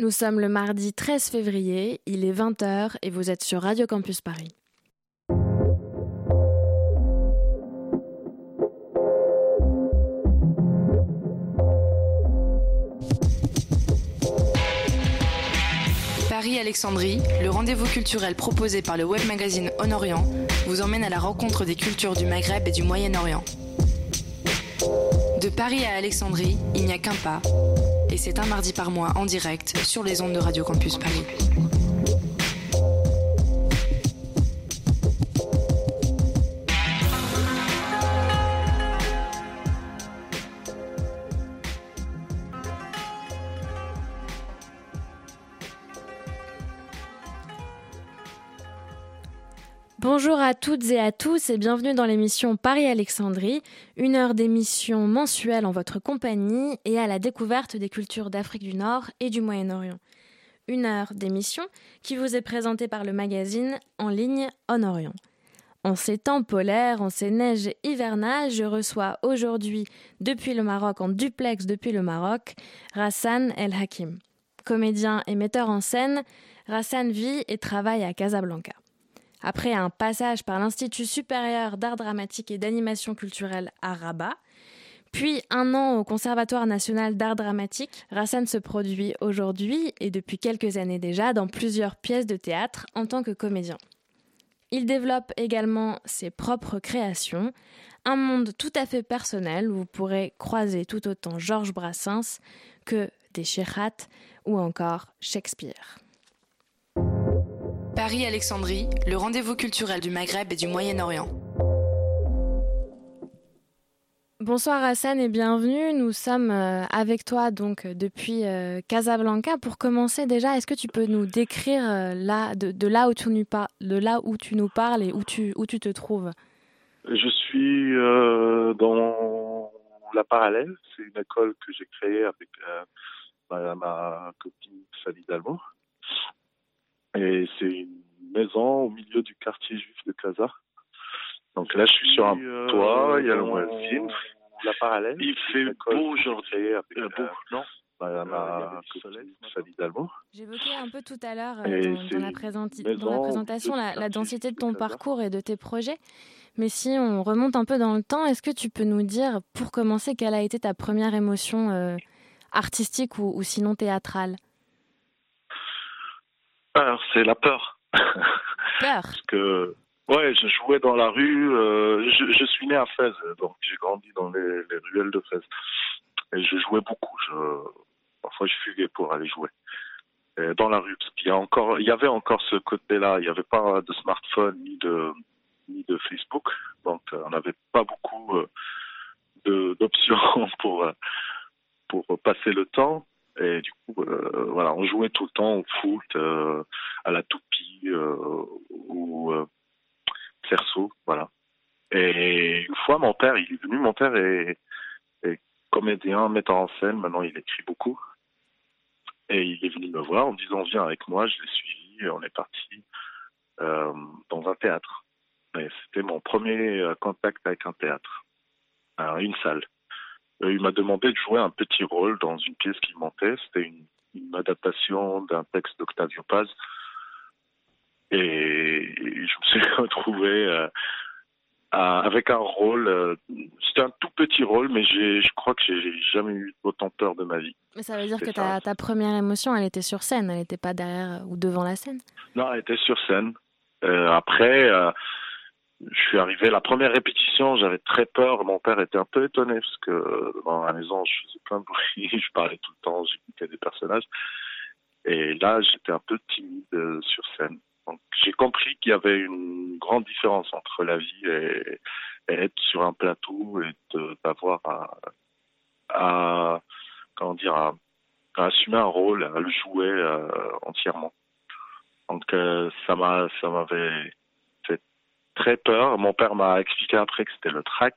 Nous sommes le mardi 13 février, il est 20h et vous êtes sur Radio Campus Paris. Paris-Alexandrie, le rendez-vous culturel proposé par le web magazine On Orient, vous emmène à la rencontre des cultures du Maghreb et du Moyen-Orient. De Paris à Alexandrie, il n'y a qu'un pas, c'est un mardi par mois en direct sur les ondes de Radio Campus Paris. Bonjour à toutes et à tous et bienvenue dans l'émission Paris-Alexandrie, une heure d'émission mensuelle en votre compagnie et à la découverte des cultures d'Afrique du Nord et du Moyen-Orient. Une heure d'émission qui vous est présentée par le magazine en ligne En Orient. En ces temps polaires, en ces neiges hivernales, je reçois aujourd'hui, depuis le Maroc, en duplex depuis le Maroc, Rassan El Hakim. Comédien et metteur en scène, Rassan vit et travaille à Casablanca. Après un passage par l'Institut supérieur d'art dramatique et d'animation culturelle à Rabat, puis un an au Conservatoire national d'art dramatique, Rassan se produit aujourd'hui et depuis quelques années déjà dans plusieurs pièces de théâtre en tant que comédien. Il développe également ses propres créations, un monde tout à fait personnel où vous pourrez croiser tout autant Georges Brassens que des Sherat ou encore Shakespeare. Paris-Alexandrie, le rendez-vous culturel du Maghreb et du Moyen-Orient. Bonsoir Hassan et bienvenue. Nous sommes euh, avec toi donc depuis euh, Casablanca. Pour commencer déjà, est-ce que tu peux nous décrire euh, là, de, là où tu nous de là où tu nous parles et où tu, où tu te trouves? Je suis dans la Parallèle. C'est une école que j'ai créée avec ma, ma, copine Sally Dalmo. Et c'est une maison au milieu du quartier juif de Casa. Donc là, je suis sur un euh, toit, il y a le muezzin. La parallèle. Il fait beau aujourd'hui. Euh, beau, euh, non ma, ma J'évoquais un peu tout à l'heure dans, la présentation la, la, densité de ton parcours et de tes projets. Mais si on remonte un peu dans le temps, est-ce que tu peux nous dire, pour commencer, quelle a été ta première émotion artistique ou, ou sinon théâtrale? C'est la peur. Peur Parce que, ouais, je jouais dans la rue. Euh, je, suis né à Fès, donc j'ai grandi dans les, ruelles de Fès. Et je jouais beaucoup. Je, parfois, je fuguais pour aller jouer. dans la rue, parce qu'il y, a encore, il y avait encore ce côté-là. Il n'y avait pas de smartphone ni de, ni de Facebook. Donc, euh, on n'avait pas beaucoup euh, d'options pour, pour passer le temps. Et du coup, euh, voilà, on jouait tout le temps au foot, euh, à la toupie euh, ou cerceau, voilà. Et une fois, mon père, il est venu, mon père est, comédien, metteur en scène, maintenant il écrit beaucoup. Et il est venu me voir en me disant, viens avec moi, je l'ai suivi, on est parti euh, dans un théâtre. Et c'était mon premier contact avec un théâtre, une salle. Euh, il m'a demandé de jouer un petit rôle dans une pièce qui montait. C'était une, adaptation d'un texte d'Octavio Paz. Et je me suis retrouvé euh, avec un rôle. Euh, c'était un tout petit rôle, mais je crois que j'ai jamais eu autant peur de ma vie. Mais ça veut dire que ta, ta, première émotion, elle était sur scène, elle n'était pas derrière ou devant la scène? Non, elle était sur scène. après, je suis arrivé, la première répétition, j'avais très peur. Mon père était un peu étonné parce que dans la maison, je faisais plein de bruit, je parlais tout le temps, j'écoutais des personnages. Et là, j'étais un peu timide euh, sur scène. Donc, j'ai compris qu'il y avait une grande différence entre la vie et, être sur un plateau et d'avoir à, à, comment dire, à, assumer un rôle, à le jouer euh, entièrement. Donc, euh, ça m'a, ça m'avait très peur. Mon père m'a expliqué après que c'était le trac.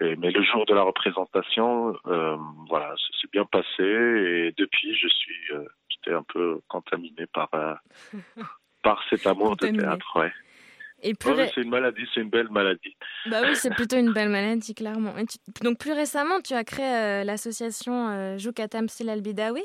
Et, mais le jour de la représentation, euh, voilà, ça s'est bien passé. Et depuis, je suis euh, j'étais un peu contaminé par euh, par cet amour de théâtre. Ouais. Et plus c'est une maladie, c'est une belle maladie. Bah oui, c'est plutôt une belle maladie, clairement. donc plus récemment, tu as créé l'association Joukatam Sil Al-Bidawi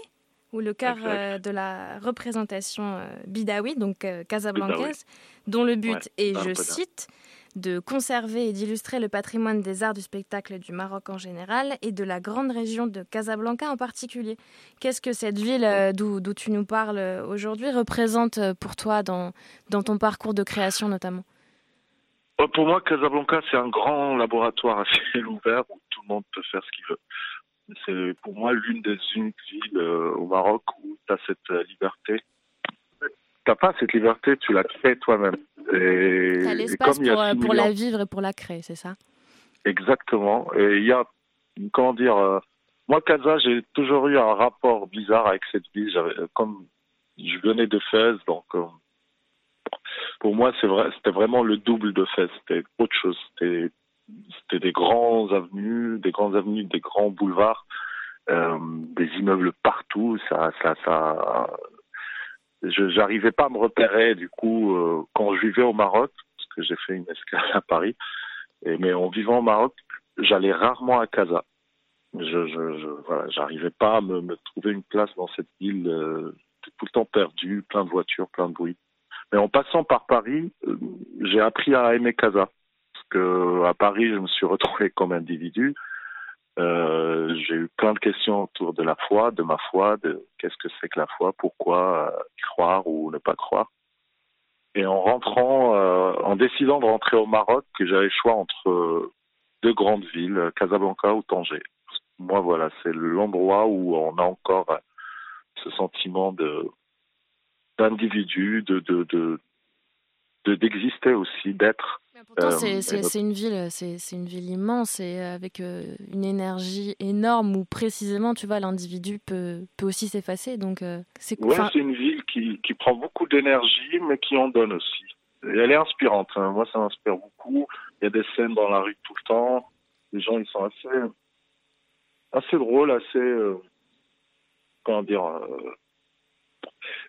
ou le cœur de la représentation bidawi, donc casablancaise, dont le but est, je cite, de conserver et d'illustrer le patrimoine des arts du spectacle du Maroc en général et de la grande région de Casablanca en particulier. Qu'est-ce que cette ville euh, d'où tu nous parles euh, aujourd'hui représente euh, pour toi dans, dans ton parcours de création notamment? Pour moi, Casablanca, c'est un grand laboratoire à ciel ouvert où tout le monde peut faire ce qu'il veut. C'est pour moi l'une des uniques villes au Maroc où tu as cette liberté t'as pas cette liberté, tu la crées toi-même. Et, as l'espace pour, euh, pour la vivre et pour la créer, c'est ça? Exactement. Et il y a, comment dire, euh, moi, Casa, j'ai toujours eu un rapport bizarre avec cette ville. Euh, comme je venais de Fès, donc pour moi, c'est vrai, c'était vraiment le double de Fès. C'était autre chose. C'était, c'était des grands avenues, des grandes avenues, des grands boulevards, des immeubles partout. Ça, ça, ça, je n'arrivais pas à me repérer du coup euh, quand je vivais au Maroc, parce que j'ai fait une escale à Paris. Mais en vivant au Maroc, j'allais rarement à Casa. Je, je, voilà, j'arrivais pas à me, trouver une place dans cette ville. Euh, tout le temps perdu, plein de voitures, plein de bruit. Mais en passant par Paris, euh, j'ai appris à aimer Casa. Que à Paris, je me suis retrouvé comme individu. Euh, j'ai eu plein de questions autour de la foi, de ma foi, de qu'est-ce que c'est que la foi, pourquoi euh, croire ou ne pas croire. Et en rentrant, euh, en décidant de rentrer au Maroc, j'avais le choix entre deux grandes villes, Casablanca ou Tanger. Moi, voilà, c'est l'endroit où on a encore ce sentiment d'individu, de d'exister aussi, d'être pourtant, euh, c'est une ville, c'est une ville immense et avec euh, une énergie énorme où précisément, tu vois, l'individu peut, peut aussi s'effacer. Donc, euh, c'est ouais, c'est une ville qui, qui prend beaucoup d'énergie, mais qui en donne aussi. Et elle est inspirante. Hein. Moi, ça m'inspire beaucoup. Il y a des scènes dans la rue tout le temps. Les gens, ils sont assez, assez drôles, assez, comment dire,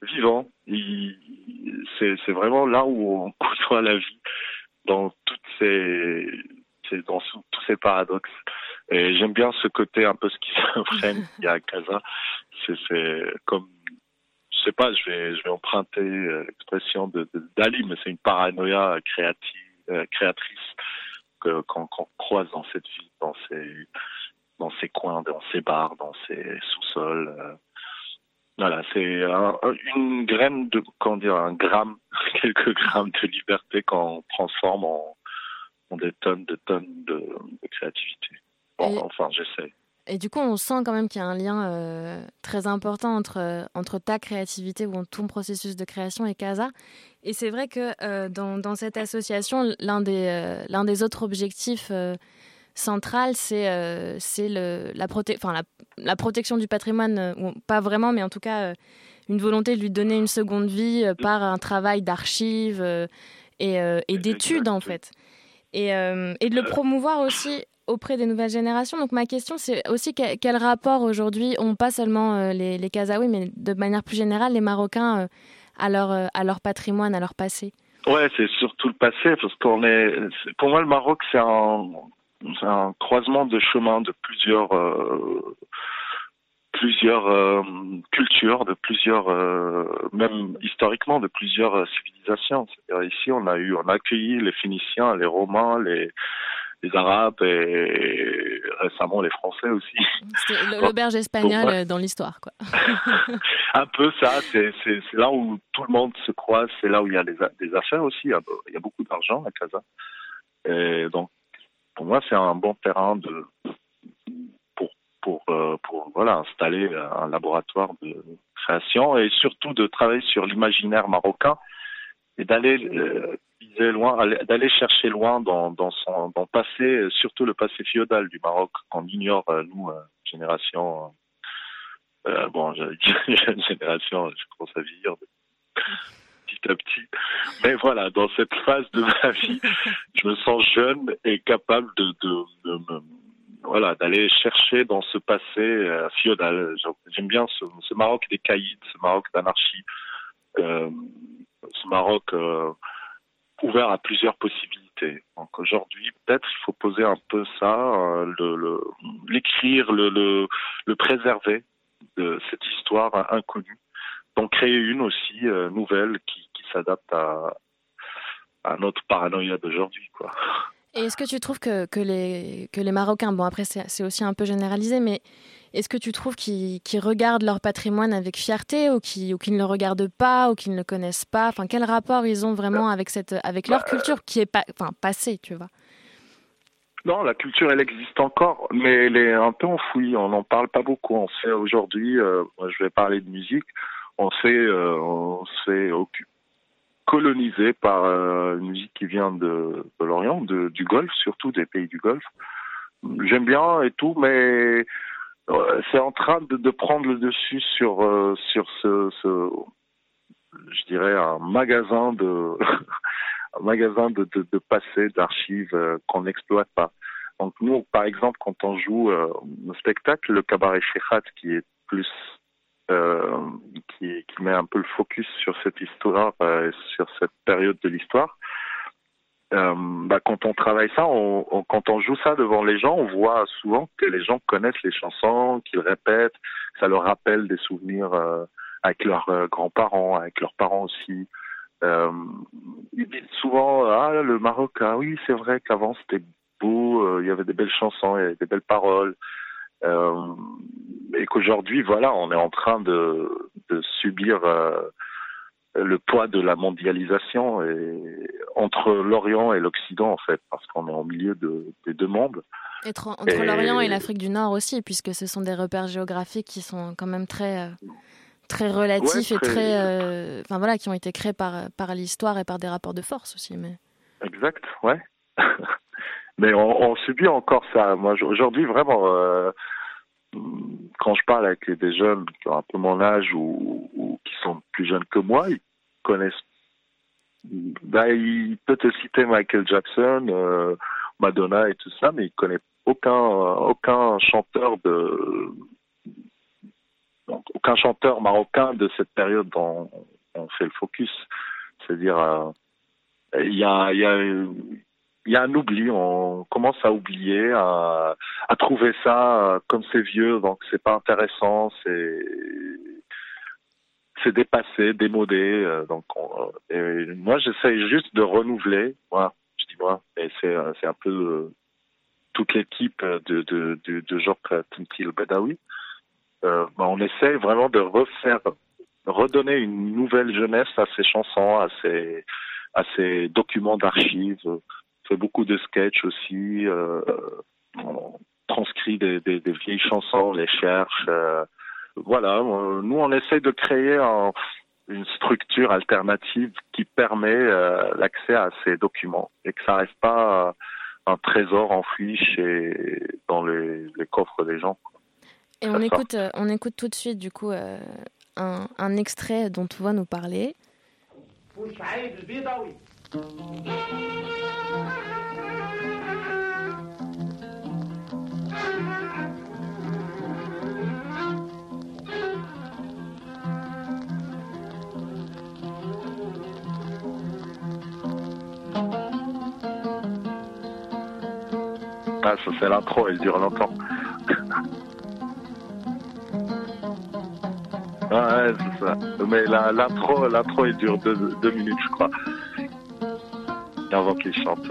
vivants. C'est vraiment là où on côtoie la vie dans toutes ces, dans tous ces paradoxes. Et j'aime bien ce côté un peu schizophrène qu'il y a à Casa. C'est comme, je sais pas, je vais, je vais emprunter euh, l'expression de, Dali, mais c'est une paranoïa créative, euh, créatrice qu'on croise dans cette vie, dans ces, dans ces coins, dans ces bars, dans ces sous-sols. Euh, voilà, c'est une graine de, comment dire, un gramme, quelques grammes de liberté qu'on transforme en, des tonnes de tonnes de, créativité. Bon, enfin, j'essaie. Et du coup, on sent quand même qu'il y a un lien euh, très important entre, entre ta créativité ou ton processus de création et Casa. Et c'est vrai que euh, dans, dans, cette association, l'un des, euh, l'un des autres objectifs centrale, c'est euh, la, la, la, protection du patrimoine, euh, pas vraiment, mais en tout cas euh, une volonté de lui donner une seconde vie par un travail d'archives et, et d'études en fait. Et, et, de le promouvoir aussi auprès des nouvelles générations. Donc ma question, c'est aussi quel, rapport aujourd'hui ont pas seulement les, les Kazaouis, mais de manière plus générale les Marocains à, leur, à leur patrimoine, à leur passé? Ouais, c'est surtout le passé, parce qu'on est. Pour moi, le Maroc, c'est un, un croisement de chemins de plusieurs euh, plusieurs euh, cultures, de plusieurs euh, même historiquement de plusieurs civilisations. Ici on a eu on a accueilli les Phéniciens, les Romains, les les Arabes et récemment les Français aussi. L'auberge espagnole dans l'histoire, quoi. un peu ça, c'est là où tout le monde se croise, c'est là où il y a des, des affaires aussi, il y a, beaucoup d'argent à Casa. Et donc pour moi, c'est un bon terrain de pour euh, pour voilà installer un laboratoire de création et surtout de travailler sur l'imaginaire marocain et d'aller euh, loin, d'aller chercher loin dans dans son dans passé, surtout le passé féodal du Maroc qu'on ignore euh, nous génération euh, bon jeune génération, je commence à vieillir petit à petit. Mais voilà, dans cette phase de ma vie, je me sens jeune et capable de, de, de, voilà, d'aller chercher dans ce passé euh, féodal. J'aime bien ce, ce, Maroc des caïds, ce Maroc d'anarchie, euh, ce Maroc euh, ouvert à plusieurs possibilités. Donc aujourd'hui, peut-être il faut poser un peu ça, euh, le l'écrire, le, le, le, préserver, de cette histoire inconnue. Donc créer une aussi nouvelle qui, qui s'adapte à, à notre paranoïa d'aujourd'hui, quoi. Et est-ce que tu trouves que, que, les, que les Marocains, bon après c'est aussi un peu généralisé, mais est-ce que tu trouves qu'ils regardent leur patrimoine avec fierté ou qu'ils ne le regardent pas ou qu'ils ne le connaissent pas? Enfin, quel rapport ils ont vraiment avec, cette, avec leur bah, culture qui est pas, enfin, passée, tu vois? Non, la culture, elle existe encore, mais elle est un peu enfouie. On n'en parle pas beaucoup. On sait aujourd'hui, euh, je vais parler de musique, on sait, euh, colonisé par euh, une musique qui vient de, de l'Orient, du Golfe, surtout des pays du Golfe. J'aime bien et tout, mais c'est en train de, de, prendre le dessus sur euh, sur ce, ce, je dirais un magasin de un magasin de, de, de passé d'archives euh, qu'on n'exploite pas. Donc nous, par exemple, quand on joue euh, un spectacle, le cabaret Shekhat, qui est plus qui, qui, met un peu le focus sur cette histoire, sur cette période de l'histoire, euh, bah, quand on travaille ça, quand on joue ça devant les gens, on voit souvent que les gens connaissent les chansons, qu'ils répètent, ça leur rappelle des souvenirs euh, avec leurs euh, grands-parents, avec leurs parents aussi. Euh, ils disent souvent ah le Maroc, ah oui c'est vrai qu'avant c'était beau, il y avait des belles chansons, il y avait des belles paroles, et qu'aujourd'hui voilà on est en train de, de subir le poids de la mondialisation et entre l'Orient et l'Occident en fait, parce qu'on est au milieu de, des deux mondes. entre l'Orient et l'Afrique du Nord aussi, puisque ce sont des repères géographiques qui sont quand même très euh, très relatifs et très, euh, enfin voilà, qui ont été créés par par l'histoire et par des rapports de force aussi. Mais exact, ouais. mais on, on, subit encore ça. Moi aujourd'hui vraiment. Euh, quand je parle avec des jeunes qui ont un peu mon âge ou, qui sont plus jeunes que moi, ils connaissent. Bah, il peut te citer Michael Jackson, euh, Madonna et tout ça, mais il connaît aucun aucun chanteur de aucun chanteur marocain de cette période dont on fait le focus. C'est-à-dire, euh, il y a y a il y a un oubli, on commence à oublier, à, à trouver ça euh, comme c'est vieux, donc c'est pas intéressant, c'est c'est dépassé, démodé. Euh, donc euh, moi j'essaye juste de renouveler, moi, je dis moi, et c'est c'est un peu toute l'équipe de de de, de Jacques Tintil Badawi. Euh, bah, on essaie vraiment de refaire, redonner une nouvelle jeunesse à ces chansons, à ces à ces documents d'archives fait beaucoup de sketchs aussi. Euh, on transcrit des, des, des, vieilles chansons, on les cherche. Euh, voilà, nous on essaie de créer un, une structure alternative qui permet euh, l'accès à ces documents et que ça reste pas un trésor enfoui chez dans les, les coffres des gens. Et on écoute, on écoute tout de suite du coup un, un extrait dont tu vas nous parler. Ah, ça c'est l'intro, elle dure longtemps. ouais, c'est ça. Mais l'intro, l'intro, elle dure deux minutes, je crois avant qu'il chante.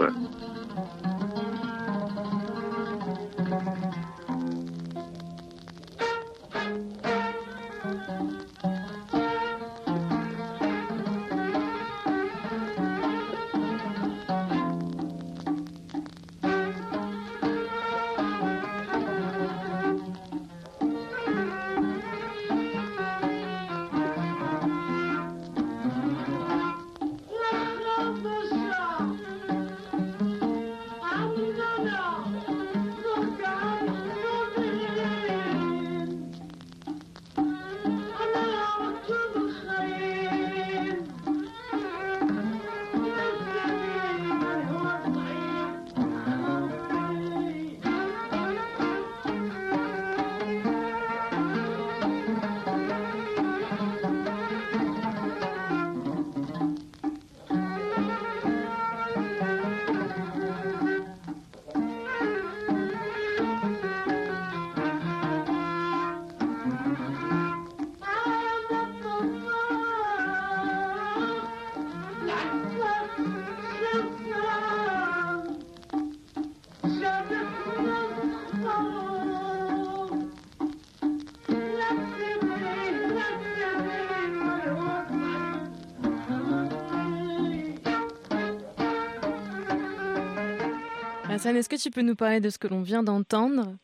Hassan, est-ce que tu peux nous parler de ce que l'on vient d'entendre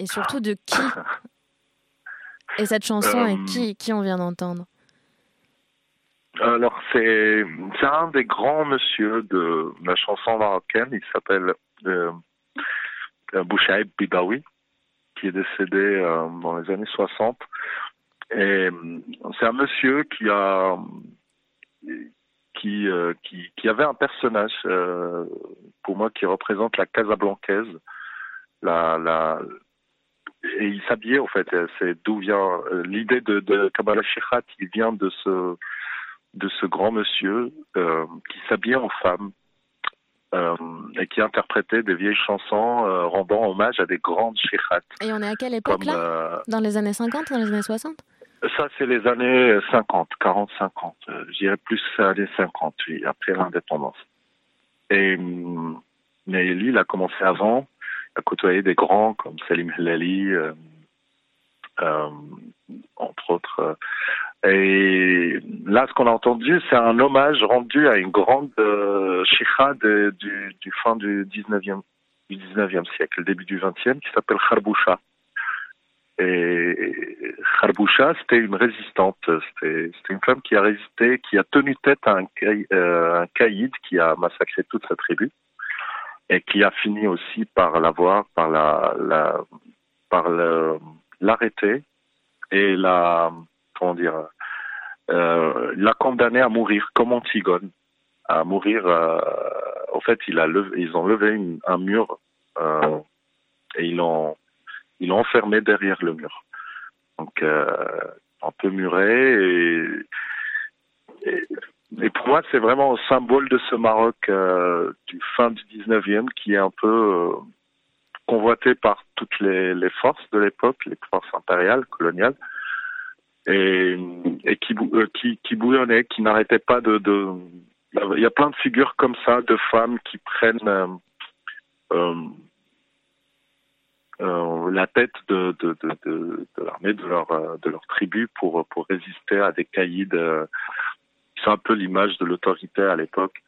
et surtout de qui Et cette chanson et qui, qui on vient d'entendre alors, c'est un des grands monsieur de la chanson marocaine. Il s'appelle euh, Bouchaïb Bibawi, qui est décédé euh, dans les années 60. Et euh, c'est un monsieur qui a qui, euh, qui, qui avait un personnage euh, pour moi qui représente la Casablancaise, la, la et il s'habillait en fait. C'est d'où vient l'idée de, de Kabbalah Shichat. Il vient de ce de ce grand monsieur euh, qui s'habillait en femme euh, et qui interprétait des vieilles chansons euh, rendant hommage à des grandes shikhat. Et on est à quelle époque là? euh, Dans les années 50, dans les années 60 Ça, c'est les années 50, 40, 50. je dirais plus années 50, oui, après l'indépendance. Et mais lui, il a commencé avant, il a côtoyé des grands comme Salim Hlali, euh, entre autres. Et là, ce qu'on a entendu, c'est un hommage rendu à une grande euh, du, du, fin du 19e, du 19e siècle, le début du 20e, qui s'appelle Kharboucha. Et Kharboucha, c'était une résistante. C'était une femme qui a résisté, qui a tenu tête à un, euh, caïd qui a massacré toute sa tribu et qui a fini aussi par l'avoir, par la, par l'arrêter et la comment dire, euh, l'a à mourir comme Antigone, à mourir. Euh, en fait, ils ont levé un mur euh, et ils l'ont, ils l'ont enfermé derrière le mur. Donc, euh, un peu muré et, pour moi, c'est vraiment un symbole de ce Maroc euh, du fin du 19e qui est un peu euh, convoité par toutes les, forces de l'époque, les forces impériales, coloniales, et, qui, bouillonnait, qui n'arrêtait pas de, de, Il y a plein de figures comme ça, de femmes qui prennent la tête de, de, de, de, de l'armée de leur, euh, de leur tribu pour, pour résister à des caïds. C'est un peu l'image de l'autorité à l'époque.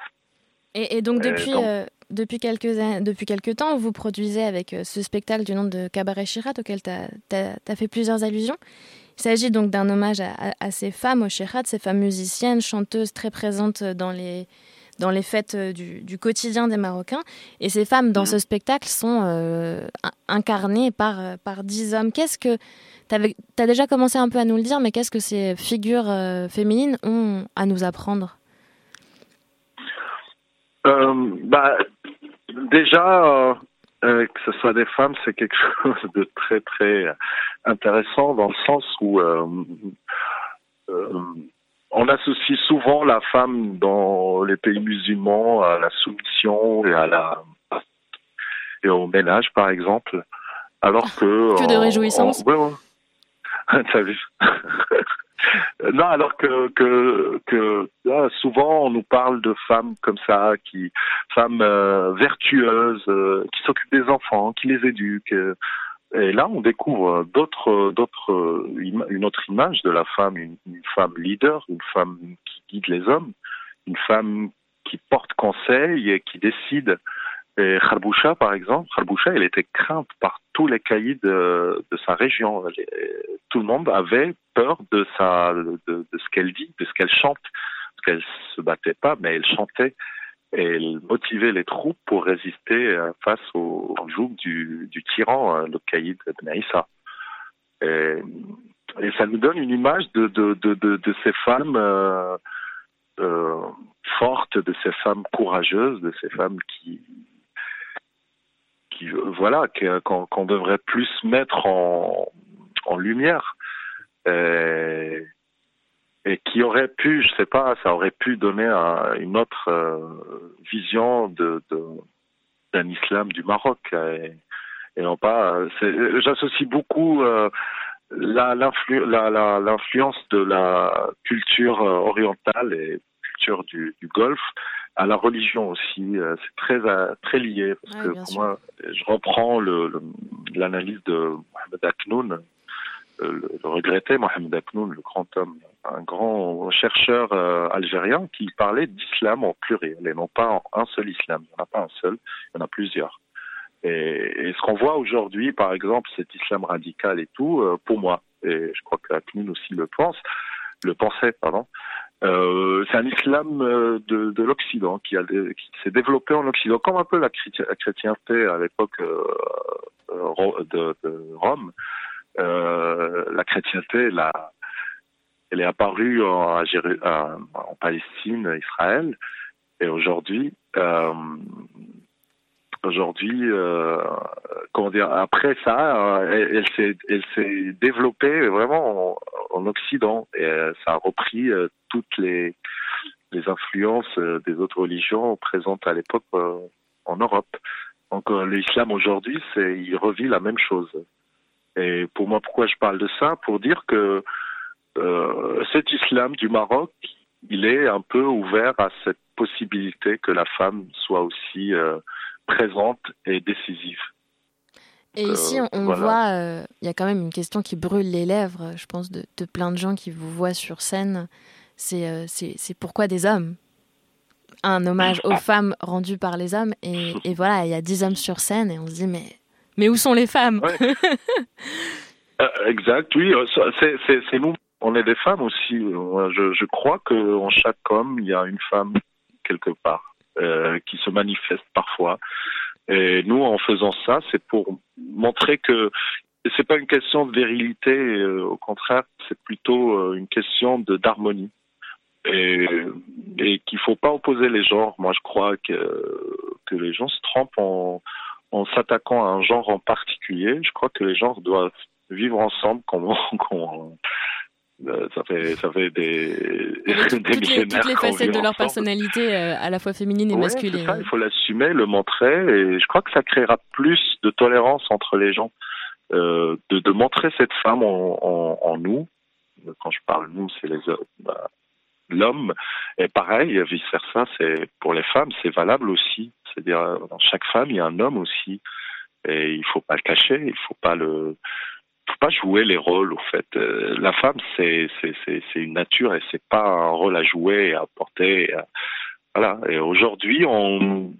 Et, et, donc depuis, donc, euh, depuis, quelques, depuis quelques temps, vous produisez avec ce spectacle du nom de Cabaret Chirat auquel tu as, as, as, fait plusieurs allusions. Il s'agit donc d'un hommage à, à, à, ces femmes au Shekhat, ces femmes musiciennes, chanteuses très présentes dans les, dans les fêtes du, du quotidien des Marocains. Et ces femmes dans mmh. ce spectacle sont euh, incarnées par, par dix hommes. Qu'est-ce que tu as déjà commencé un peu à nous le dire, mais qu'est-ce que ces figures euh, féminines ont à nous apprendre? Euh, bah, Déjà, euh, que ce soit des femmes, c'est quelque chose de très très intéressant dans le sens où euh, euh, on associe souvent la femme dans les pays musulmans à la soumission et à la et au ménage par exemple, alors que que de réjouissance. On, ouais, ouais. T'as vu non, alors que, que, que là, souvent on nous parle de femmes comme ça, qui femmes euh, vertueuses, euh, qui s'occupent des enfants, qui les éduquent. Et là, on découvre d'autres, d'autres, une autre image de la femme, une, femme leader, une femme qui guide les hommes, une femme qui porte conseil et qui décide et Kharboucha, par exemple, Kharboucha, elle était crainte par tous les caïds de, sa région. Tout le monde avait peur de, sa, de ce qu'elle dit, de ce qu'elle chante. Parce qu'elle se battait pas, mais elle chantait. Et motivait les troupes pour résister face au, au joug du, tyran, le caïd Ben Issa. Et, ça nous donne une image de, ces femmes euh, euh, fortes, de ces femmes courageuses, de ces femmes qui, voilà qu'on qu devrait plus mettre en, en lumière et, et, qui aurait pu je sais pas ça aurait pu donner un, une autre euh, vision de d'un islam du Maroc et, et non pas j'associe beaucoup euh, l'influence la, la, de la culture orientale et culture du, du Golfe à la religion aussi. Euh, c'est très euh, très lié parce ouais, que pour sûr. moi, je reprends l'analyse le, de Mohamed Aknoun, euh, le, le, regretté Mohamed Aknoun, le grand homme, un grand chercheur euh, algérien qui parlait d'islam en pluriel et non pas en un seul islam. Il n'y en a pas un seul, il y en a plusieurs. Et, ce qu'on voit aujourd'hui, par exemple, cet islam radical et tout, euh, pour moi, et je crois que la aussi le pense, le pensait, pardon, euh, c'est un islam euh, de, de l'Occident qui, qui s'est développé en Occident, comme un peu la, chrétienté à l'époque de, de, Rome. la chrétienté, la, elle est apparue en, en Palestine, Israël, et aujourd'hui, euh, aujourd'hui, euh, comment dire, après ça, euh, elle, s'est, développée vraiment en, Occident et ça a repris toutes les, influences des autres religions présentes à l'époque en Europe. Donc l'islam aujourd'hui, il revit la même chose. Et pour moi, pourquoi je parle de ça? Pour dire que euh, cet islam du Maroc, il est un peu ouvert à cette possibilité que la femme soit aussi euh, présente et décisive. Et ici, on, voit, euh, il y a quand même une question qui brûle les lèvres, je pense, de, plein de gens qui vous voient sur scène. C'est c'est pourquoi des hommes? Un hommage aux femmes rendu par les hommes. Et, et voilà, il y a dix hommes sur scène et on se dit, mais, mais où sont les femmes? Exact, oui, c'est nous on est des femmes aussi. Je, je crois qu'en chaque homme, il y a une femme quelque part euh, qui se manifeste parfois. Et nous, en faisant ça, c'est pour montrer que c'est pas une question de virilité. Euh, au contraire, c'est plutôt euh, une question de d'harmonie. Et, et qu'il faut pas opposer les genres. Moi, je crois que que les gens se trompent en s'attaquant à un genre en particulier. Je crois que les genres doivent vivre ensemble ça fait ça fait des, des toutes, les, toutes les facettes de leur personnalité euh, à la fois féminine et masculine. Ça, il faut l'assumer, le montrer et je crois que ça créera plus de tolérance entre les gens euh, de, de montrer cette femme en, en, en, nous. Quand je parle nous, c'est les bah, l'homme et pareil vice versa, c'est pour les femmes, c'est valable aussi. C'est-à-dire dans chaque femme, il y a un homme aussi et il faut pas le cacher, il faut pas le faut pas jouer les rôles au fait. Euh, la femme c'est une nature et c'est pas un rôle à jouer à porter. voilà. Et aujourd'hui on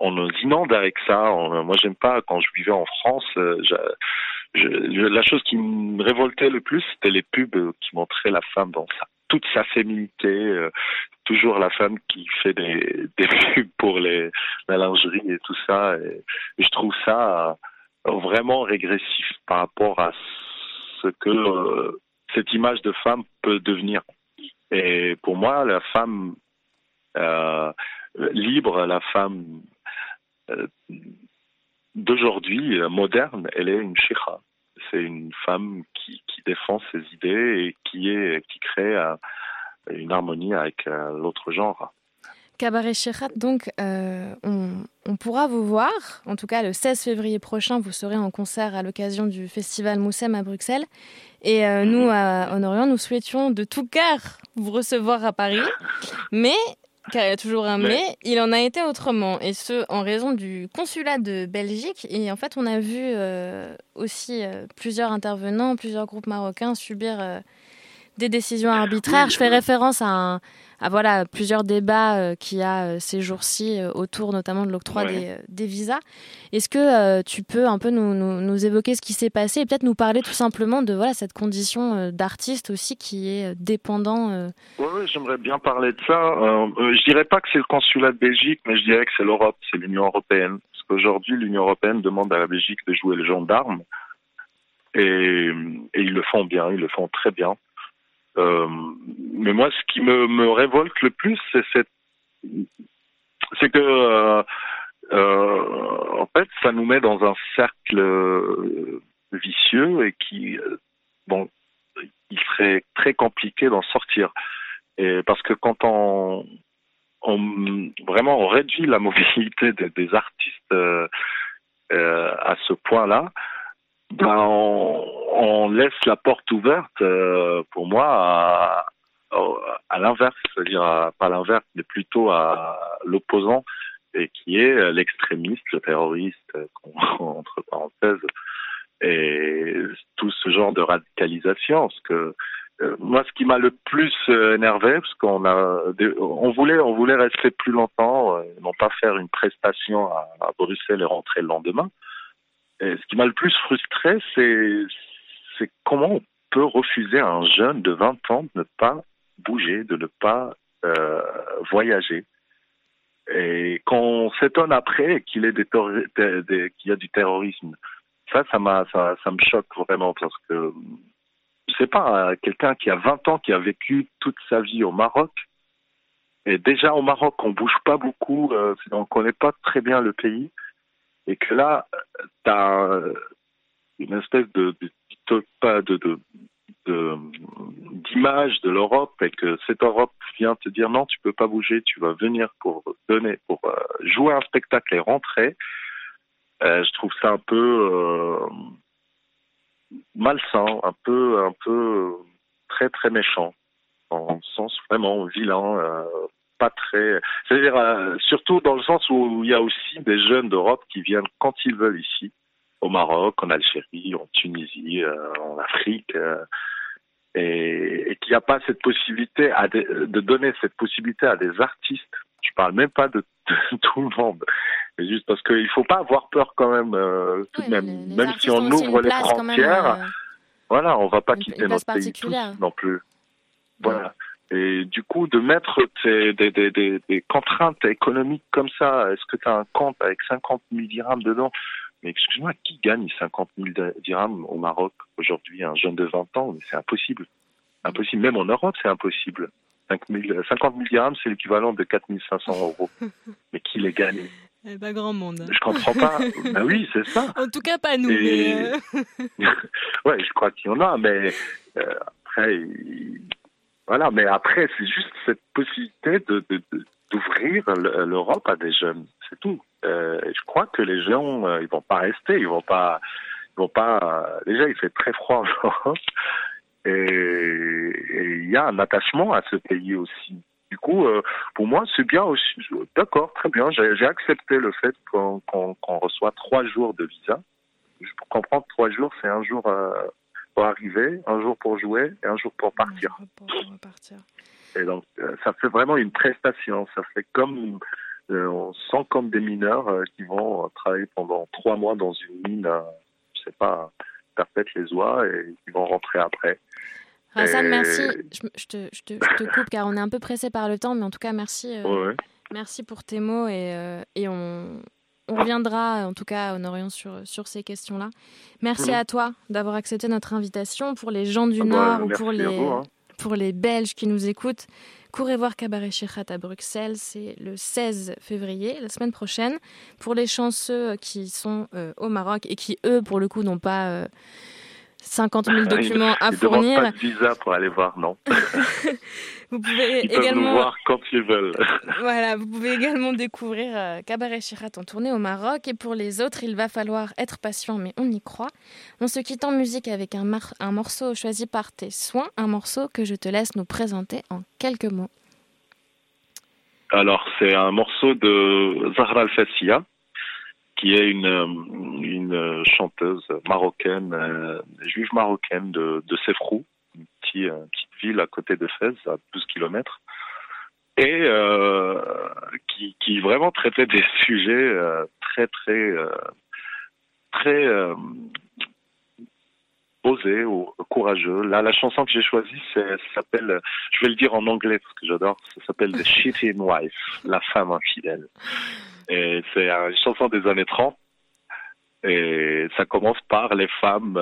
on nous inonde avec ça. moi j'aime pas quand je vivais en France. Euh, la chose qui me révoltait le plus c'était les pubs qui montraient la femme dans toute sa féminité, euh, toujours la femme qui fait des, pubs pour la lingerie et tout ça. Et je trouve ça vraiment régressif par rapport à ce que euh, cette image de femme peut devenir. Et pour moi, la femme euh, libre, la femme euh, d'aujourd'hui, moderne, elle est une shikha. C'est une femme qui, qui, défend ses idées et qui, est, qui crée une harmonie avec l'autre genre. Cabaret Shechat, donc euh, on, pourra vous voir, en tout cas le 16 février prochain, vous serez en concert à l'occasion du festival Moussem à Bruxelles. Et euh, nous, à Honorian, nous souhaitions de tout cœur vous recevoir à Paris. Mais, car il y a toujours un mais, il en a été autrement. Et ce, en raison du consulat de Belgique. Et en fait, on a vu euh, aussi plusieurs intervenants, plusieurs groupes marocains subir des décisions arbitraires. Je fais référence à un à voilà plusieurs débats euh, qu'il y a euh, ces jours-ci euh, autour notamment de l'octroi des, des, visas. Est-ce que tu peux un peu nous, nous, évoquer ce qui s'est passé et peut-être nous parler tout simplement de voilà cette condition d'artiste aussi qui est dépendant Oui, j'aimerais bien parler de ça. je dirais pas que c'est le consulat de Belgique, mais je dirais que c'est l'Europe, c'est l'Union européenne. Parce qu'aujourd'hui, l'Union européenne demande à la Belgique de jouer le gendarme. Et, et, ils le font bien, ils le font très bien. Euh, mais moi, ce qui me, révolte le plus, c'est que euh, euh, en fait, ça nous met dans un cercle vicieux et qui, bon, il serait très compliqué d'en sortir. Et parce que quand on, on vraiment réduit la mobilité des, artistes à ce point-là, ben on, laisse la porte ouverte, euh, pour moi, à, l'inverse, c'est-à-dire pas l'inverse, mais plutôt à l'opposant, et qui est l'extrémiste, le terroriste, entre parenthèses, et tout ce genre de radicalisation, parce que euh, moi, ce qui m'a le plus euh, énervé, parce qu'on a, on voulait, on voulait rester plus longtemps, non pas faire une prestation à, Bruxelles et rentrer le lendemain. Et ce qui m'a le plus frustré, c'est, comment on peut refuser à un jeune de 20 ans de ne pas bouger, de ne pas euh, voyager. Et qu'on s'étonne après qu'il qu'il y a du terrorisme, ça, ça ça, ça me choque vraiment parce que je sais pas, quelqu'un qui a 20 ans, qui a vécu toute sa vie au Maroc, et déjà au Maroc, on bouge pas beaucoup, euh, on connaît pas très bien le pays, et que là, tu as une espèce de, de, de, de, d'image de l'Europe et que cette Europe vient te dire non, tu peux pas bouger, tu vas venir pour donner, pour euh, jouer un spectacle et rentrer. Euh, je trouve ça un peu euh, malsain, un peu, un peu très très méchant, en sens vraiment vilain, pas très. C'est-à-dire surtout dans le sens où il y a aussi des jeunes d'Europe qui viennent quand ils veulent ici au Maroc, en Algérie, en Tunisie, en Afrique, et, qu'il n'y a pas cette possibilité à de, donner cette possibilité à des artistes. Je parle même pas de, tout le monde, mais juste parce qu'il faut pas avoir peur quand même, euh, tout de même, même si on ouvre les frontières. Euh, voilà, on va pas quitter notre pays non plus. Voilà. Et du coup, de mettre des, des, des, des, contraintes économiques comme ça, est-ce que tu as un compte avec 50 000 dirhams dedans? Mais excuse-moi, qui gagne 50 000 dirhams au Maroc aujourd'hui, un jeune de 20 ans? C'est impossible. Impossible. Même en Europe, c'est impossible. 5 000, 50 000 dirhams, c'est l'équivalent de 4 500 euros. Mais qui les gagne? Eh, Pas grand monde. Je comprends pas. ben oui, c'est ça. En tout cas, pas nous. Mais... Euh, ouais, je crois qu'il y en a, mais euh, après, voilà. Mais après, c'est juste cette possibilité de, d'ouvrir l'Europe à des jeunes. C'est tout. Euh, je crois que les gens, euh, ils vont pas rester, ils vont pas, ils vont pas. Euh, déjà, il fait très froid en Europe, et il y a un attachement à ce pays aussi. Du coup, pour moi, c'est bien aussi. D'accord, très bien. J'ai accepté le fait qu'on reçoit trois jours de visa. Pour comprendre, trois jours, c'est un jour pour arriver, un jour pour jouer et un jour pour partir. Pour partir. Et donc, ça fait vraiment une prestation. Ça fait comme euh, on sent comme des mineurs euh, qui vont travailler pendant trois mois dans une mine, je sais pas, perpète les oies et qui vont rentrer après. Hassan, merci. Je, te, je, te, je, te, coupe car on est un peu pressé par le temps, mais en tout cas, merci. Euh, merci pour tes mots et, et on, on, reviendra en tout cas en Orient sur, sur ces questions-là. Merci à toi d'avoir accepté notre invitation pour les gens du ah bah, Nord ou pour les, hein. pour les Belges qui nous écoutent. Courez voir Cabaret Chichat à Bruxelles, c'est le 16 février, la semaine prochaine. Pour les chanceux qui sont euh, au Maroc et qui, eux, pour le coup, n'ont pas euh, 50 000 documents à fournir. Pas de visa pour aller voir, non. vous pouvez ils également nous voir quand ils veulent. voilà, vous pouvez également découvrir euh, Cabaret Chirat en tournée au Maroc. Et pour les autres, il va falloir être patient, mais on y croit. On se quitte en musique avec un, un morceau choisi par tes soins, un morceau que je te laisse nous présenter en quelques mots. Alors, c'est un morceau de Zahra Al-Fassia qui est une, euh, une chanteuse marocaine, euh, juive marocaine de, de Sefrou, une petite, petite ville à côté de Fès, à 12 kilomètres, et euh, qui, qui vraiment traitait des sujets euh, très très euh, très osés ou courageux. Là, la chanson que j'ai choisie, s'appelle, je vais le dire en anglais parce que j'adore, ça s'appelle The Cheating Wife, la femme infidèle. Et c'est une chanson des années 30. Et ça commence par les femmes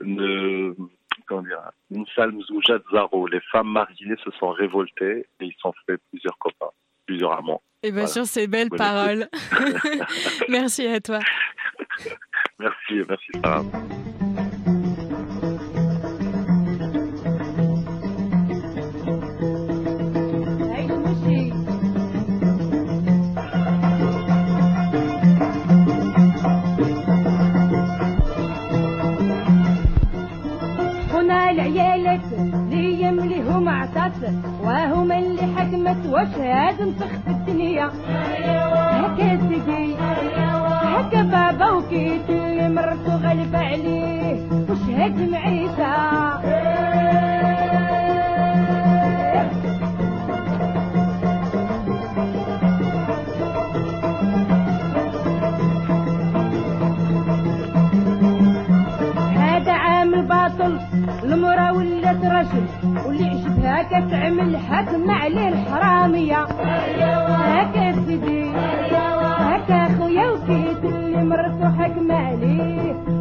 ne, comment dire, Zaro. Les femmes mariées se sont révoltées et ils sont fait plusieurs copains, plusieurs amants. Et bien sûr, ces belles paroles. merci à toi. merci, merci Sarah. وهم اللي حكمت واش هادم تخف الدنيا. هكا تجي هكا بابا وكيتي مرتو غلب عليه وش هاد معيشة الواشم واللي عشتها كتعمل حاتم عليه الحرامية. هكا سيدي هكا خويا وسيدي اللي مرت عليه.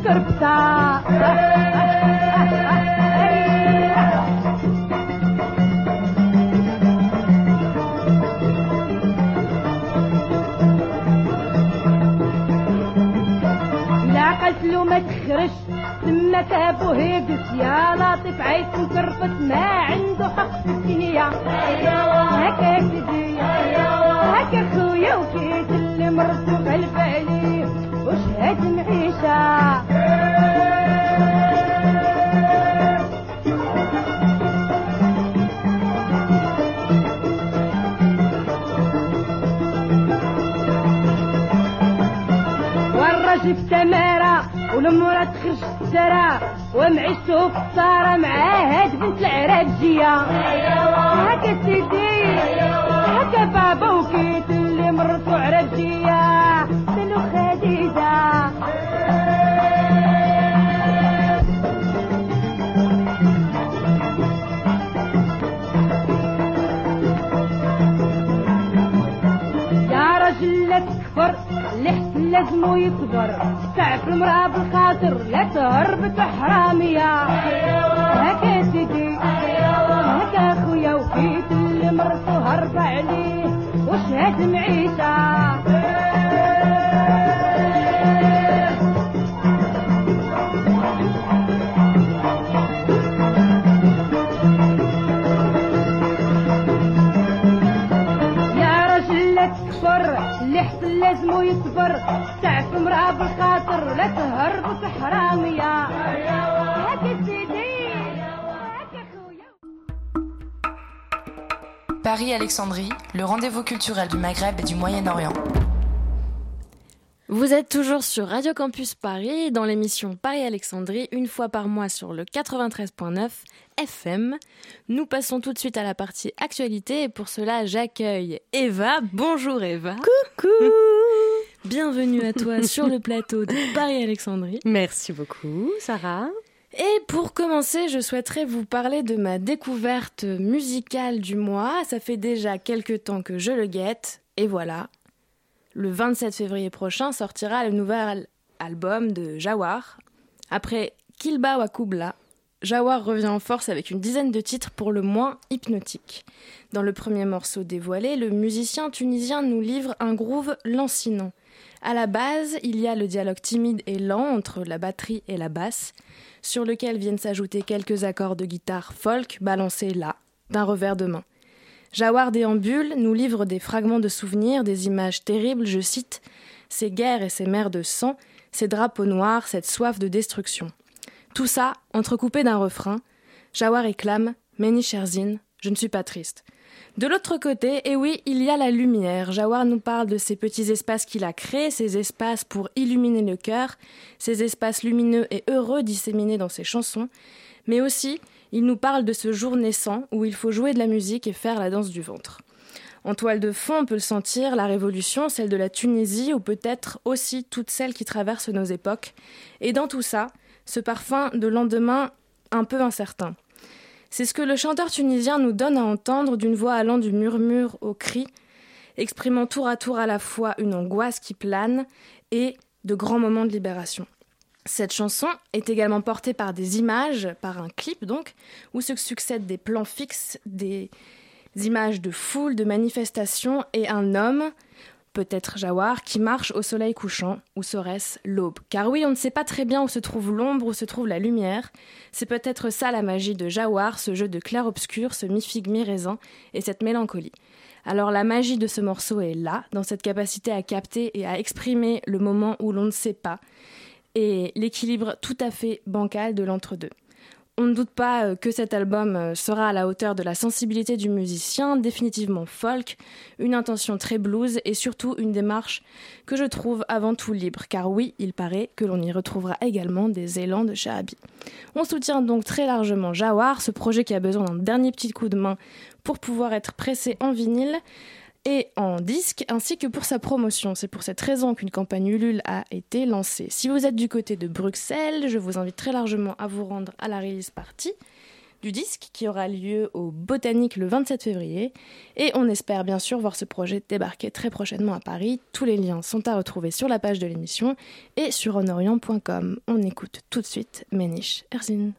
مكربتة لا قتلو ما تخرج تمك ابو هيبس يا لطيف عيط مكرفت ما عنده حق في الدنيا. هكا سيدي هكا خويا وكيت اللي مرتو غلب عليه وشهد والرجل في تمارة والمرة تخرج السرا ومعيشته في الصارة مع هاد بنت العراجية هكا سيدي هكا بابا وكيت اللي مرتو عراجية سلو خديجة لازمو يكبر تعرف المرأة بالخاطر لا تهرب حرامية هكا سيدي هكا خويا وكيت اللي مرتو هرب عليه. وشهاد معيشة؟ بالخاطر لا تهرب حرامية هكا سيدي هكا خويا Paris-Alexandrie, le rendez-vous culturel du Maghreb et du Moyen-Orient. Vous êtes toujours sur Radio Campus Paris dans l'émission Paris-Alexandrie, une fois par mois sur le 93.9 FM. Nous passons tout de suite à la partie actualité et pour cela j'accueille Eva. Bonjour Eva. Coucou Bienvenue à toi sur le plateau de Paris-Alexandrie. Merci beaucoup, Sarah. Et pour commencer, je souhaiterais vous parler de ma découverte musicale du mois. Ça fait déjà quelques temps que je le guette. Et voilà. Le 27 février prochain sortira le nouvel album de Jawar. Après Kilba wa Kubla, Jawar revient en force avec une dizaine de titres pour le moins hypnotiques. Dans le premier morceau dévoilé, le musicien tunisien nous livre un groove lancinant. À la base, il y a le dialogue timide et lent entre la batterie et la basse, sur lequel viennent s'ajouter quelques accords de guitare folk balancés là, d'un revers de main. Jawar déambule, nous livre des fragments de souvenirs, des images terribles, je cite, ces guerres et ces mers de sang, ces drapeaux noirs, cette soif de destruction. Tout ça entrecoupé d'un refrain. Jawar réclame Meni Sherzin, je ne suis pas triste. De l'autre côté, et oui, il y a la lumière. Jawar nous parle de ces petits espaces qu'il a créés, ces espaces pour illuminer le cœur, ces espaces lumineux et heureux disséminés dans ses chansons. Mais aussi, Il nous parle de ce jour naissant où il faut jouer de la musique et faire la danse du ventre. En toile de fond, on peut le sentir, la révolution, celle de la Tunisie, ou peut-être aussi toutes celles qui traversent nos époques. Et dans tout ça, ce parfum de lendemain un peu incertain. C'est ce que le chanteur tunisien nous donne à entendre d'une voix allant du murmure au cri, exprimant tour à tour à la fois une angoisse qui plane et de grands moments de libération. Cette chanson est également portée par des images, par un clip donc, où se succèdent des plans fixes, des images de foule, de manifestations et un homme, peut-être Jawar, qui marche au soleil couchant, ou serait-ce l'aube Car oui, on ne sait pas très bien où se trouve l'ombre, où se trouve la lumière. C'est peut-être ça la magie de Jawar, ce jeu de clair-obscur, ce mi-figue, mi-raisin, et cette mélancolie. Alors la magie de ce morceau est là, dans cette capacité à capter et à exprimer le moment où l'on ne sait pas, et l'équilibre tout à fait bancal de l'entre-deux. On ne doute pas euh, que cet album euh, sera à la hauteur de la sensibilité du musicien, définitivement folk, une intention très blues et surtout une démarche que je trouve avant tout libre, car oui, il paraît que l'on y retrouvera également des élans de Shahabi. On soutient donc très largement Jawar, ce projet qui a besoin d'un dernier petit coup de main pour pouvoir être pressé en vinyle et en disque, ainsi que pour sa promotion. C'est pour cette raison qu'une campagne Ulule a été lancée. Si vous êtes du côté de Bruxelles, je vous invite très largement à vous rendre à la release party du disque qui aura lieu au Botanique le 27 février. Et on espère bien sûr voir ce projet débarquer très prochainement à Paris. Tous les liens sont à retrouver sur la page de l'émission et sur onorient.com. On écoute tout de suite Méniche Erzine.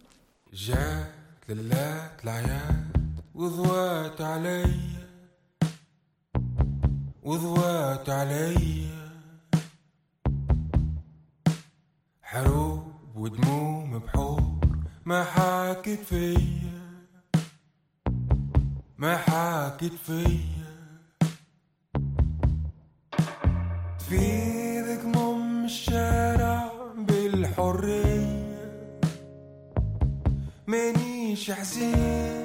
وضوات علي. حروب ودموم بحور ما حاكت فيا. ما حاكت فيا. تفيدك مم الشارع بالحرية. مانيش حزين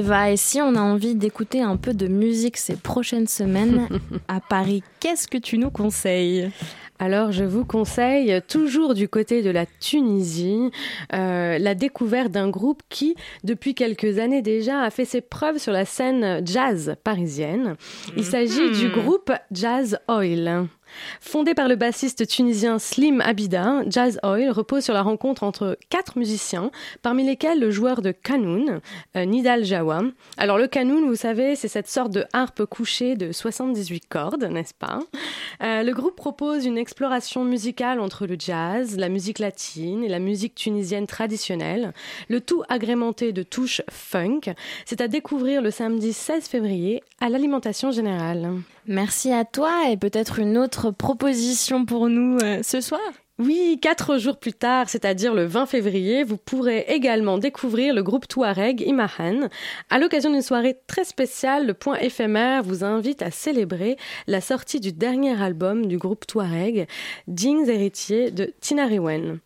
Eva, et si on a envie d'écouter un peu de musique ces prochaines semaines à Paris, qu'est-ce que tu nous conseilles? Alors, je vous conseille, toujours du côté de la Tunisie, euh, la découverte d'un groupe qui, depuis quelques années déjà, a fait ses preuves sur la scène jazz parisienne. Il s'agit du groupe Jazz Oil. Fondé par le bassiste tunisien Slim Abida, Jazz Oil repose sur la rencontre entre quatre musiciens, parmi lesquels le joueur de kanoun, euh, Nidal Jawa. Alors le kanoun, vous savez, c'est cette sorte de harpe couchée de 78 cordes, n'est-ce pas? Euh, Le groupe propose une exploration musicale entre le jazz, la musique latine et la musique tunisienne traditionnelle, le tout agrémenté de touches funk. C'est à découvrir le samedi 16 février à l'alimentation générale. Merci à toi et peut-être une autre proposition pour nous euh, ce soir Oui, quatre jours plus tard, c'est-à-dire le 20 février, vous pourrez également découvrir le groupe Touareg Imahan. À l'occasion d'une soirée très spéciale, le Point éphémère vous invite à célébrer la sortie du dernier album du groupe Touareg, Jeans héritier de Tinariwen.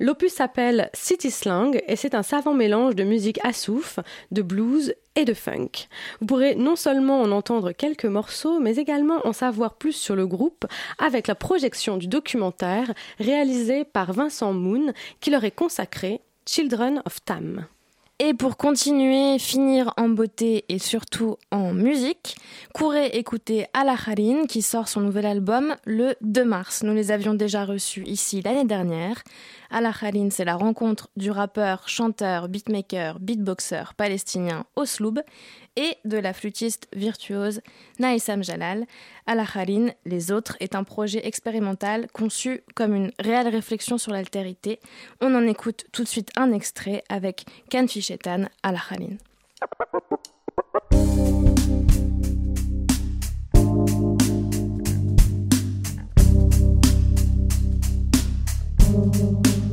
L'opus s'appelle City Slang et c'est un savant mélange de musique assouf, de blues et de funk. Vous pourrez non seulement en entendre quelques morceaux, mais également en savoir plus sur le groupe avec la projection du documentaire réalisé par Vincent Moon qui leur est consacré Children of Tam. Et pour continuer, finir en beauté et surtout en musique, courez écouter Ala Harin qui sort son nouvel album le 2 mars. Nous les avions déjà reçus ici l'année dernière. Ala Harin, c'est la rencontre du rappeur, chanteur, beatmaker, beatboxer palestinien Osloub et de la flûtiste virtuose Naïsam Jalal. Al-Akharin, Les Autres, est un projet expérimental conçu comme une réelle réflexion sur l'altérité. On en écoute tout de suite un extrait avec Kanfi Shetan Al-Akharin.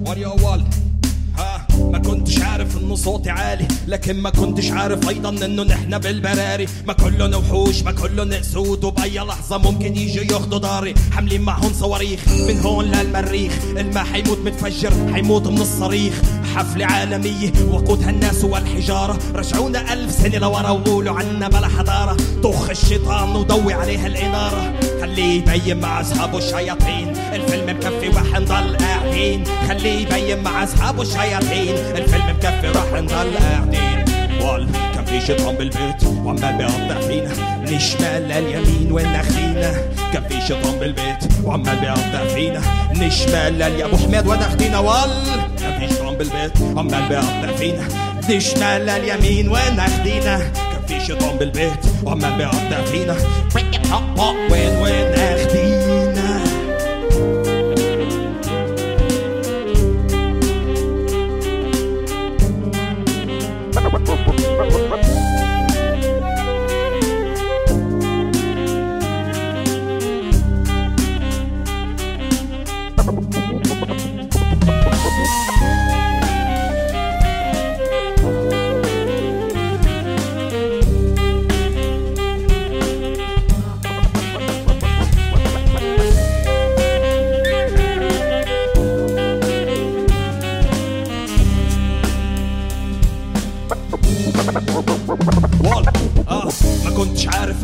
What your world ما كنتش عارف إنه صوتي عالي لكن ما كنتش عارف أيضا إنه نحن بالبراري. ما كلن وحوش ما كلن اسود وبأي لحظة ممكن يجوا ياخدوا داري. حاملين معهم صواريخ من هون للمريخ. الماء حيموت متفجر حيموت من الصريخ. حفلة عالمية وقودها الناس والحجارة. رجعونا ألف سنة لورا وقولوا عنا بلا حضارة. طخ الشيطان وضوي عليها الإنارة. خليه يبين مع أصحابه الشياطين. الفيلم مكفي وح نضل قاعدين. خليه يبين مع أصحابه الشياطين. الفيلم مكفي رح نضل قاعدين. وال كان في شيطان بالبيت. وعمال بيقطع فينا. من الشمال لليمين وين اخدينا كان في شيطان بالبيت. وعمال بيقطع فينا. من الشمال لل يا أبو حميد وين اخدينا وال كان في شيطان بالبيت. وعمال بيقطع فينا. من الشمال لليمين وين اخدينا كان في شيطان بالبيت. وعمال بيقطع فينا. وين وين اخدينا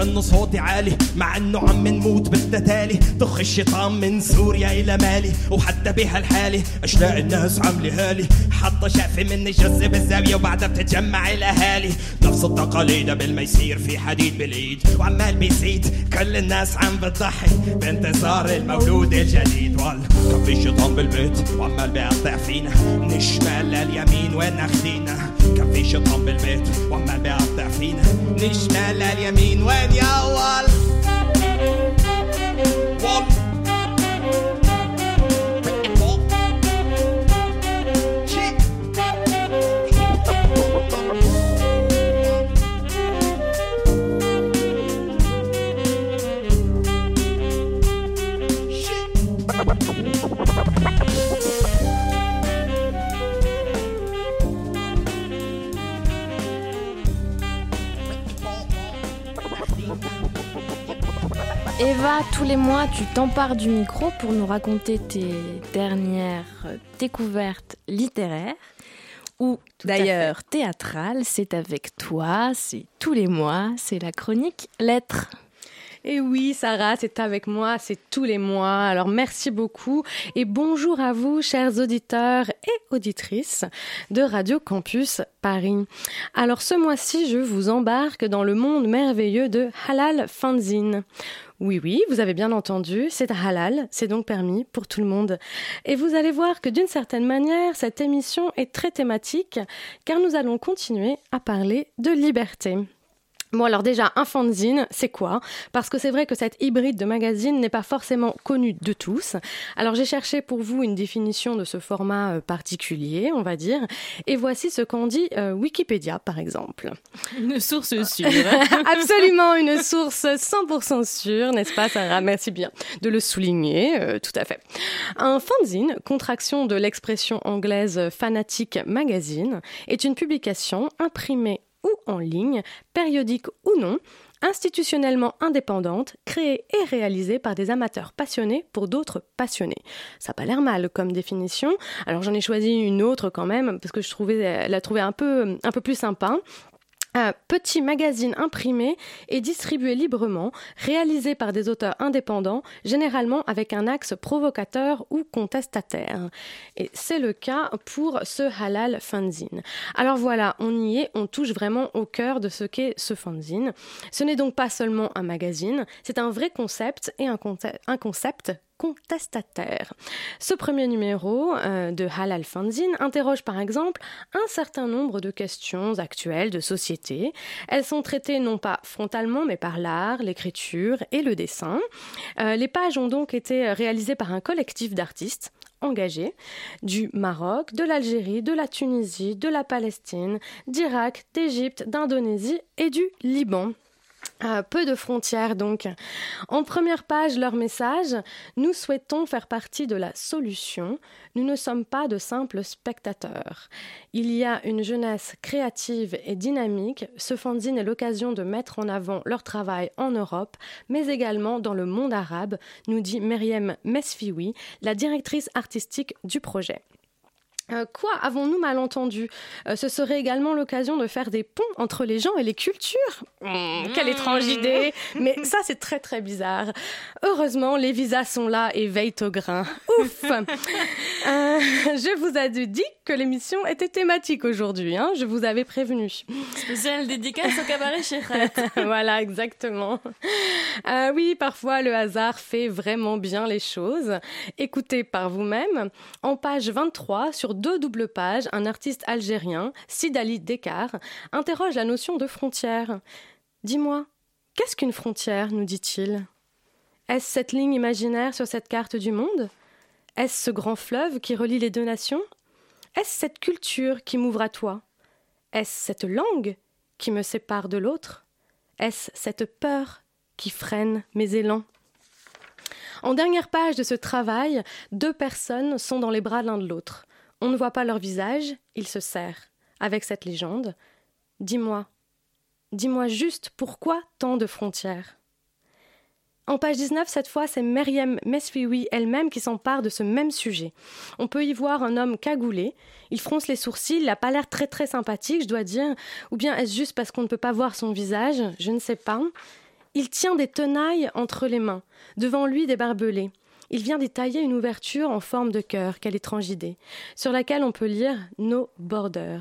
إنه صوتي عالي مع إنه عم نموت بالتتالي. طخ الشيطان من سوريا إلى مالي وحتى بهالحالة أشلاء الناس عاملة هالي. حاطة شقفة من الجزة بالزاوية وبعدها بتتجمع الأهالي. نفس التقاليد قبل ما يصير في حديد بالإيد. وعمال بيزيد كل الناس عم بتضحي بانتظار المولود الجديد. وال كان في شيطان بالبيت وعمال بيقطع فينا. من الشمال لليمين وين اخدينا كان في شيطان بالبيت وعمال بيقطع فينا. من الشمال لليمين وين يا وال Eva, tous les mois, tu t'empares du micro pour nous raconter tes dernières découvertes littéraires. ou d'ailleurs théâtrale, c'est avec toi, c'est tous les mois, c'est la chronique Lettres. Et oui, Sarah, c'est avec moi, c'est tous les mois. Alors merci beaucoup et bonjour à vous, chers auditeurs et auditrices de Radio Campus Paris. Alors ce mois-ci, je vous embarque dans le monde merveilleux de Halal Fanzine. Oui, oui, vous avez bien entendu, c'est halal, c'est donc permis pour tout le monde. Et vous allez voir que d'une certaine manière, cette émission est très thématique, car nous allons continuer à parler de liberté. Bon alors déjà, un fanzine, c'est quoi? Parce que c'est vrai que cette hybride de magazine n'est pas forcément connue de tous. Alors j'ai cherché pour vous une définition de ce format euh, particulier, on va dire, et voici ce qu'en dit euh, Wikipédia par exemple. Une source sûre. Absolument une source 100% sûre, n'est-ce pas Sarah? Merci bien de le souligner, euh, tout à fait. Un fanzine, contraction de l'expression anglaise fanatique magazine, est une publication imprimée ou en ligne, périodique ou non, institutionnellement indépendante, créée et réalisée par des amateurs passionnés pour d'autres passionnés. Ça n'a pas l'air mal comme définition. Alors j'en ai choisi une autre quand même parce que je trouvais la trouvais un peu un peu plus sympa. Un petit magazine imprimé et distribué librement, réalisé par des auteurs indépendants, généralement avec un axe provocateur ou contestataire. Et c'est le cas pour ce halal fanzine. Alors voilà, on y est, on touche vraiment au cœur de ce qu'est ce fanzine. Ce n'est donc pas seulement un magazine, c'est un vrai concept et un, concept contestataire. Ce premier numéro euh, de Halal Fanzine interroge par exemple un certain nombre de questions actuelles de société. Elles sont traitées non pas frontalement mais par l'art, l'écriture et le dessin. Euh, les pages ont donc été réalisées par un collectif d'artistes engagés du Maroc, de l'Algérie, de la Tunisie, de la Palestine, d'Irak, d'Égypte, d'Indonésie et du Liban. Peu de frontières donc. En première page, leur message, nous souhaitons faire partie de la solution, nous ne sommes pas de simples spectateurs. Il y a une jeunesse créative et dynamique, ce fanzine est l'occasion de mettre en avant leur travail en Europe, mais également dans le monde arabe, nous dit Myriam Mesfioui, la directrice artistique du projet. Euh, quoi Avons-nous mal entendu? Euh, Ce serait également l'occasion de faire des ponts entre les gens et les cultures Hmm, Quelle étrange idée Mais ça, c'est très très bizarre. Heureusement, les visas sont là et veillent au grain. Ouf Euh, Je vous avais dit que l'émission était thématique aujourd'hui, hein je vous avais prévenu. Spéciale dédicace au cabaret Chérette. voilà, exactement. Oui, parfois le hasard fait vraiment bien les choses. Écoutez par vous-même. En page 23, sur deux doubles pages, un artiste algérien, Sidali Dekar, interroge la notion de frontière. Dis-moi, qu'est-ce qu'une frontière nous dit-il? Est-ce cette ligne imaginaire sur cette carte du monde? Est-ce ce grand fleuve qui relie les deux nations? Est-ce cette culture qui m'ouvre à toi? Est-ce cette langue qui me sépare de l'autre? Est-ce cette peur qui freine mes élans? En dernière page de ce travail, deux personnes sont dans les bras l'un de l'autre. On ne voit pas leur visage, ils se serrent. Avec cette légende, dis-moi, dis-moi juste pourquoi tant de frontières? En page 19, cette fois, c'est Myriam Mesfioui elle-même qui s'empare de ce même sujet. On peut y voir un homme cagoulé, il fronce les sourcils, il n'a pas l'air très très sympathique, je dois dire, ou bien est-ce juste parce qu'on ne peut pas voir son visage? Je ne sais pas. Il tient des tenailles entre les mains, devant lui des barbelés. Il vient d'y tailler une ouverture en forme de cœur, quelle étrange idée, sur laquelle on peut lire No Border.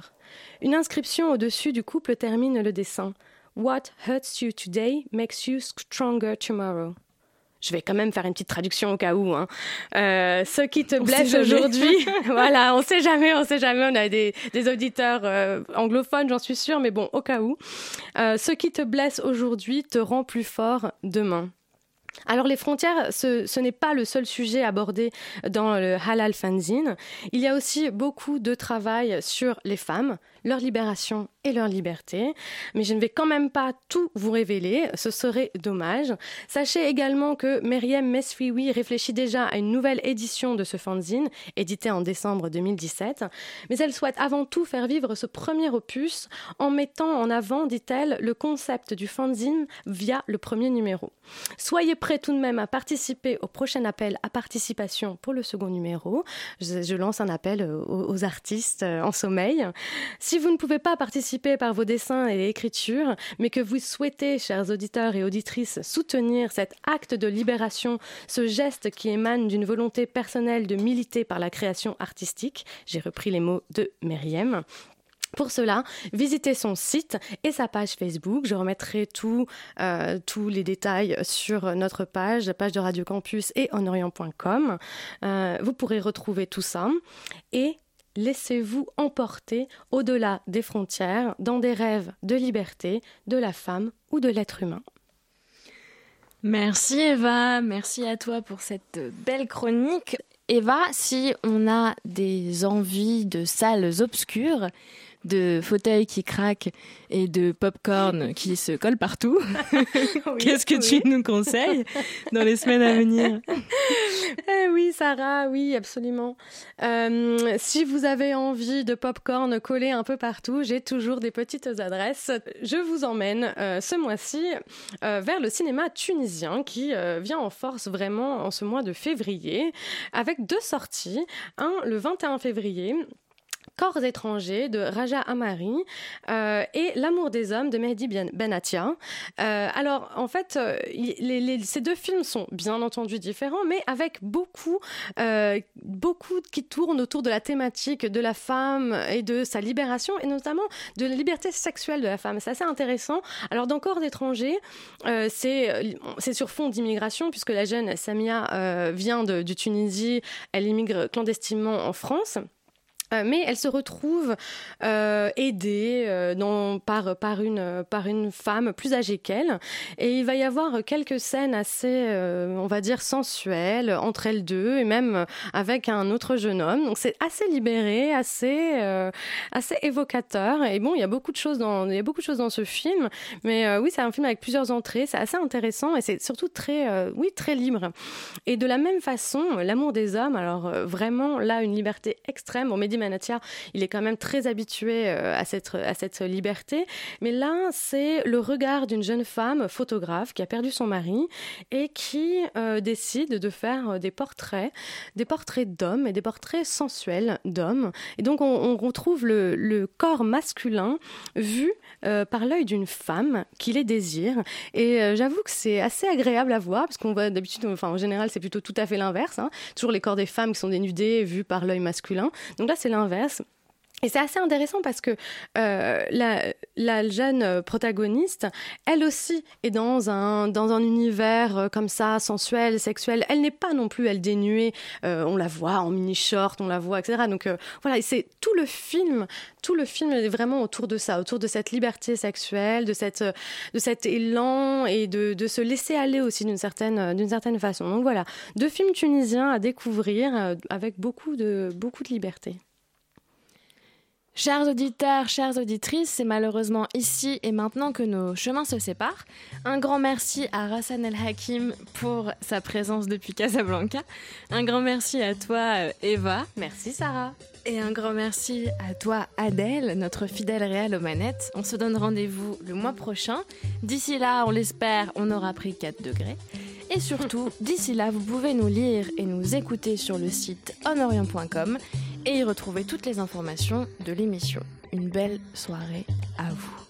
Une inscription au-dessus du couple termine le dessin. What hurts you today makes you stronger tomorrow. Je vais quand même faire une petite traduction au cas où. Hein. Euh, ce qui te blesse aujourd'hui, voilà, on sait jamais, on sait jamais. On a des, des auditeurs euh, anglophones, j'en suis sûre, mais bon, au cas où. Euh, ce qui te blesse aujourd'hui te rend plus fort demain. Alors les frontières, ce, n'est pas le seul sujet abordé dans le Halal Fanzine. Il y a aussi beaucoup de travail sur les femmes, leur libération et leur liberté. Mais je ne vais quand même pas tout vous révéler, ce serait dommage. Sachez également que Myriam Mesfioui réfléchit déjà à une nouvelle édition de ce fanzine, édité en décembre 2017. Mais elle souhaite avant tout faire vivre ce premier opus en mettant en avant, dit-elle, le concept du fanzine via le premier numéro. Soyez prêt tout de même à participer au prochain appel à participation pour le second numéro, je, lance un appel aux, artistes en sommeil. Si vous ne pouvez pas participer par vos dessins et écritures, mais que vous souhaitez, chers auditeurs et auditrices, soutenir cet acte de libération, ce geste qui émane d'une volonté personnelle de militer par la création artistique, j'ai repris les mots de Meriem, pour cela, visitez son site et sa page Facebook. Je remettrai euh, tous les détails sur notre page, la page de Radio Campus et onorient.com. Euh, vous pourrez retrouver tout ça et laissez-vous emporter au-delà des frontières dans des rêves de liberté de la femme ou de l'être humain. Merci Eva, merci à toi pour cette belle chronique. Eva, si on a des envies de salles obscures, de fauteuils qui craquent et de pop-corn qui se collent partout. Qu'est-ce que tu nous conseilles dans les semaines à venir? Eh Oui, Sarah, oui, absolument. Euh, si vous avez envie de pop-corn collé un peu partout, j'ai toujours des petites adresses. Je vous emmène euh, ce mois-ci euh, vers le cinéma tunisien qui vient en force vraiment en ce mois de février avec deux sorties. Un le 21 février Corps étrangers de Raja Amari euh, et L'amour des hommes de Mehdi Benatia. Euh, alors, en fait, euh, ces deux films sont bien entendu différents, mais avec beaucoup, beaucoup qui tournent autour de la thématique de la femme et de sa libération, et notamment de la liberté sexuelle de la femme. C'est assez intéressant. Alors, dans Corps d'étrangers, c'est sur fond d'immigration, puisque la jeune Samia vient de Tunisie, elle immigre clandestinement en France. Euh, mais elle se retrouve euh, aidée euh, par, par, une, par une femme plus âgée qu'elle. Et il va y avoir quelques scènes assez, on va dire, sensuelles entre elles deux, et même avec un autre jeune homme. Donc c'est assez libéré, assez, assez évocateur. Et bon, il y a beaucoup de choses dans, il y a beaucoup de choses dans ce film. Mais oui, c'est un film avec plusieurs entrées. C'est assez intéressant et c'est surtout très, oui, très libre. Et de la même façon, l'amour des hommes. Alors vraiment là, une liberté extrême. Bon, Mehdi Manatia, il est quand même très habitué euh, à cette, à cette liberté. Mais là, c'est le regard d'une jeune femme photographe qui a perdu son mari et qui euh, décide de faire euh, des portraits, des portraits d'hommes et des portraits sensuels d'hommes. Et donc, on, retrouve le, corps masculin vu par l'œil d'une femme qui les désire. Et j'avoue que c'est assez agréable à voir parce qu'on voit d'habitude, enfin en général, c'est plutôt tout à fait l'inverse. Hein. Toujours les corps des femmes qui sont dénudés vus par l'œil masculin. Donc là, c'est l'inverse. Et c'est assez intéressant parce que euh, la, jeune protagoniste, elle aussi est dans un, dans un univers euh, comme ça, sensuel, sexuel. Elle n'est pas non plus, elle dénuée. Euh, on la voit en mini-short, on la voit, etc. Donc voilà, c'est tout le film, tout le film est vraiment autour de ça, autour de cette liberté sexuelle, de, cette, de cet élan et de, de se laisser aller aussi d'une certaine, certaine façon. Donc voilà, deux films tunisiens à découvrir avec beaucoup de, beaucoup de liberté. Chers auditeurs, chères auditrices, c'est malheureusement ici et maintenant que nos chemins se séparent. Un grand merci à Rassan El Hakim pour sa présence depuis Casablanca. Un grand merci à toi, Eva. Merci, Sarah. Et un grand merci à toi, Adèle, notre fidèle réelle aux manettes. On se donne rendez-vous le mois prochain. D'ici là, on l'espère, on aura pris 4 degrés. Et surtout, d'ici là, vous pouvez nous lire et nous écouter sur le site onorient.com et y retrouver toutes les informations de l'émission. Une belle soirée à vous.